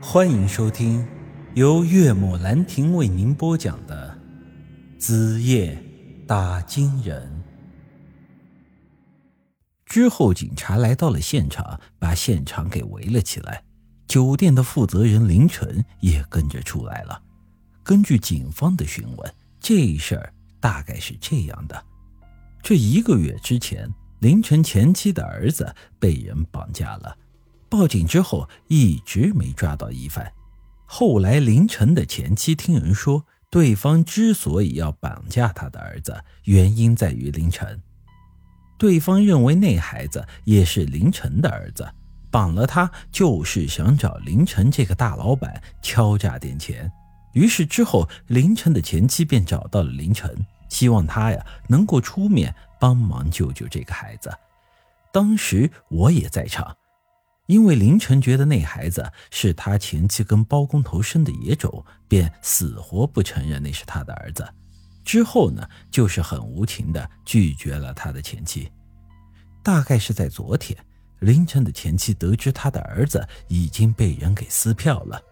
欢迎收听由岳母兰亭为您播讲的《子夜打金人》。之后，警察来到了现场，把现场给围了起来。酒店的负责人凌晨也跟着出来了。根据警方的询问，这事儿大概是这样的：这一个月之前，凌晨前妻的儿子被人绑架了。报警之后，一直没抓到疑犯。后来，凌晨的前妻听人说，对方之所以要绑架他的儿子，原因在于凌晨。对方认为那孩子也是凌晨的儿子，绑了他就是想找凌晨这个大老板敲诈点钱。于是之后，凌晨的前妻便找到了凌晨，希望他呀能够出面帮忙救救这个孩子。当时我也在场。因为凌晨觉得那孩子是他前妻跟包工头生的野种，便死活不承认那是他的儿子。之后呢，就是很无情的拒绝了他的前妻。大概是在昨天，凌晨的前妻得知他的儿子已经被人给撕票了，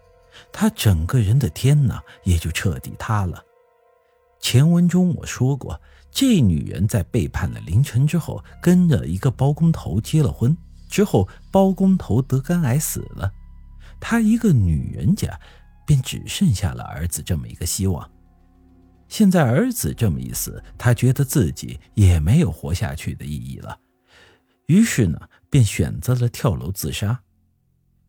他整个人的天呐也就彻底塌了。前文中我说过，这女人在背叛了凌晨之后，跟着一个包工头结了婚。之后，包工头得肝癌死了，他一个女人家，便只剩下了儿子这么一个希望。现在儿子这么一死，他觉得自己也没有活下去的意义了，于是呢，便选择了跳楼自杀。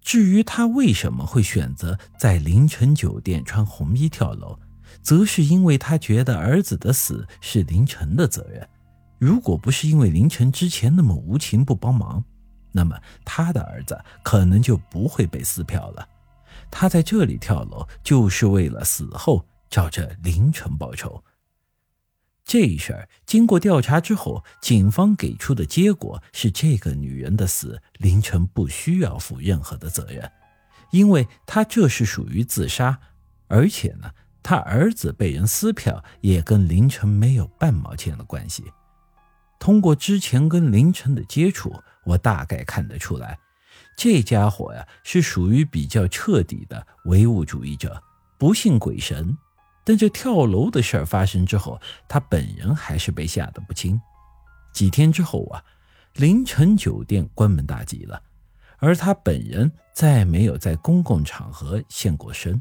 至于他为什么会选择在凌晨酒店穿红衣跳楼，则是因为他觉得儿子的死是凌晨的责任。如果不是因为凌晨之前那么无情不帮忙，那么他的儿子可能就不会被撕票了。他在这里跳楼，就是为了死后找着凌晨报仇。这事儿经过调查之后，警方给出的结果是：这个女人的死，凌晨不需要负任何的责任，因为他这是属于自杀。而且呢，他儿子被人撕票，也跟凌晨没有半毛钱的关系。通过之前跟凌晨的接触，我大概看得出来，这家伙呀是属于比较彻底的唯物主义者，不信鬼神。但这跳楼的事儿发生之后，他本人还是被吓得不轻。几天之后啊，凌晨酒店关门大吉了，而他本人再没有在公共场合现过身。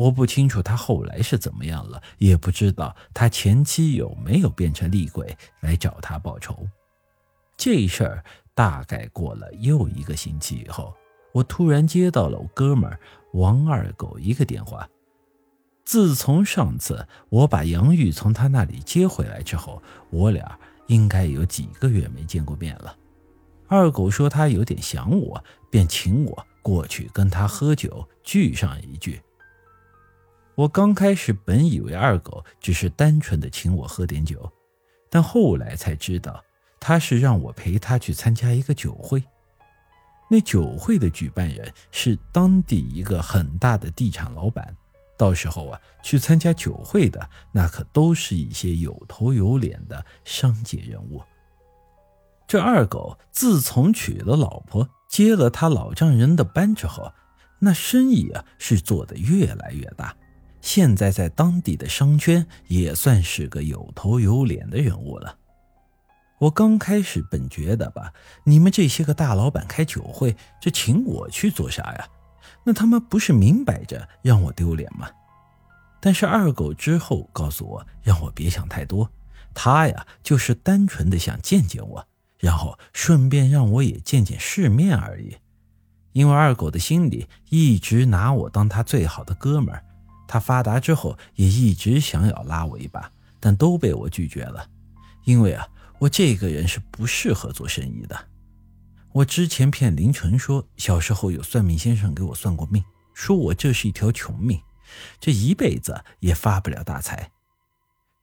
我不清楚他后来是怎么样了，也不知道他前妻有没有变成厉鬼来找他报仇。这事儿大概过了又一个星期以后，我突然接到了我哥们王二狗一个电话。自从上次我把杨玉从他那里接回来之后，我俩应该有几个月没见过面了。二狗说他有点想我，便请我过去跟他喝酒聚上一聚。我刚开始本以为二狗只是单纯的请我喝点酒，但后来才知道他是让我陪他去参加一个酒会。那酒会的举办人是当地一个很大的地产老板，到时候啊去参加酒会的那可都是一些有头有脸的商界人物。这二狗自从娶了老婆，接了他老丈人的班之后，那生意啊是做得越来越大。现在在当地的商圈也算是个有头有脸的人物了。我刚开始本觉得吧，你们这些个大老板开酒会，这请我去做啥呀？那他妈不是明摆着让我丢脸吗？但是二狗之后告诉我，让我别想太多，他呀就是单纯的想见见我，然后顺便让我也见见世面而已。因为二狗的心里一直拿我当他最好的哥们儿。他发达之后也一直想要拉我一把，但都被我拒绝了，因为啊，我这个人是不适合做生意的。我之前骗林晨说小时候有算命先生给我算过命，说我这是一条穷命，这一辈子也发不了大财。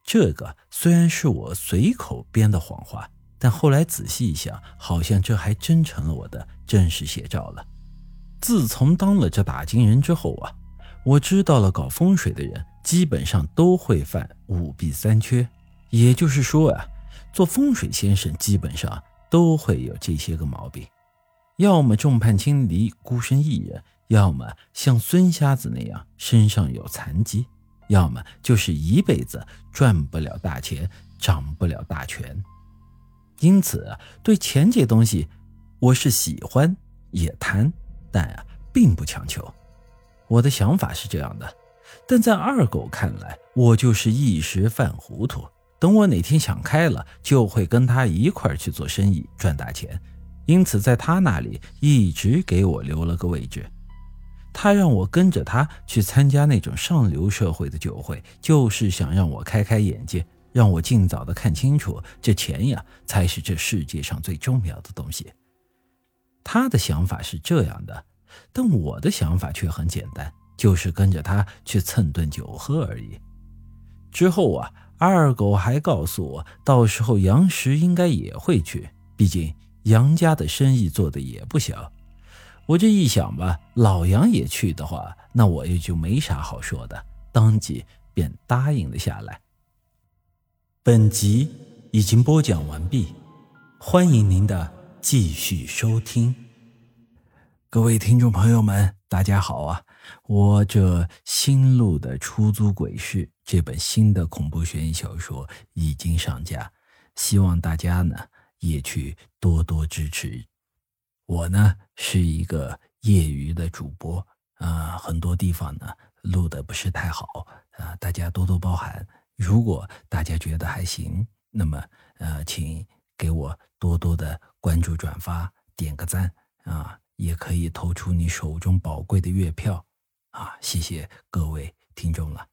这个虽然是我随口编的谎话，但后来仔细一想，好像这还真成了我的真实写照了。自从当了这打金人之后啊。我知道了，搞风水的人基本上都会犯五弊三缺，也就是说啊，做风水先生基本上都会有这些个毛病：要么众叛亲离、孤身一人；要么像孙瞎子那样身上有残疾，要么就是一辈子赚不了大钱，掌不了大权。因此，对钱这东西，我是喜欢也贪，但啊，并不强求。我的想法是这样的，但在二狗看来，我就是一时犯糊涂。等我哪天想开了，就会跟他一块去做生意，赚大钱。因此，在他那里一直给我留了个位置。他让我跟着他去参加那种上流社会的酒会，就是想让我开开眼界，让我尽早的看清楚，这钱呀才是这世界上最重要的东西。他的想法是这样的，但我的想法却很简单，就是跟着他去蹭顿酒喝而已。之后啊。二狗还告诉我，到时候杨石应该也会去，毕竟杨家的生意做的也不小。我这一想吧，老杨也去的话，那我也就没啥好说的，当即便答应了下来。本集已经播讲完毕，欢迎您的继续收听。各位听众朋友们，大家好啊！我这新录的《出租鬼市》这本新的恐怖悬疑小说已经上架，希望大家呢也去多多支持。我呢是一个业余的主播啊，很多地方呢录的不是太好啊，大家多多包涵。如果大家觉得还行，那么呃，请给我多多的关注、转发、点个赞啊，也可以投出你手中宝贵的月票。啊，谢谢各位听众了。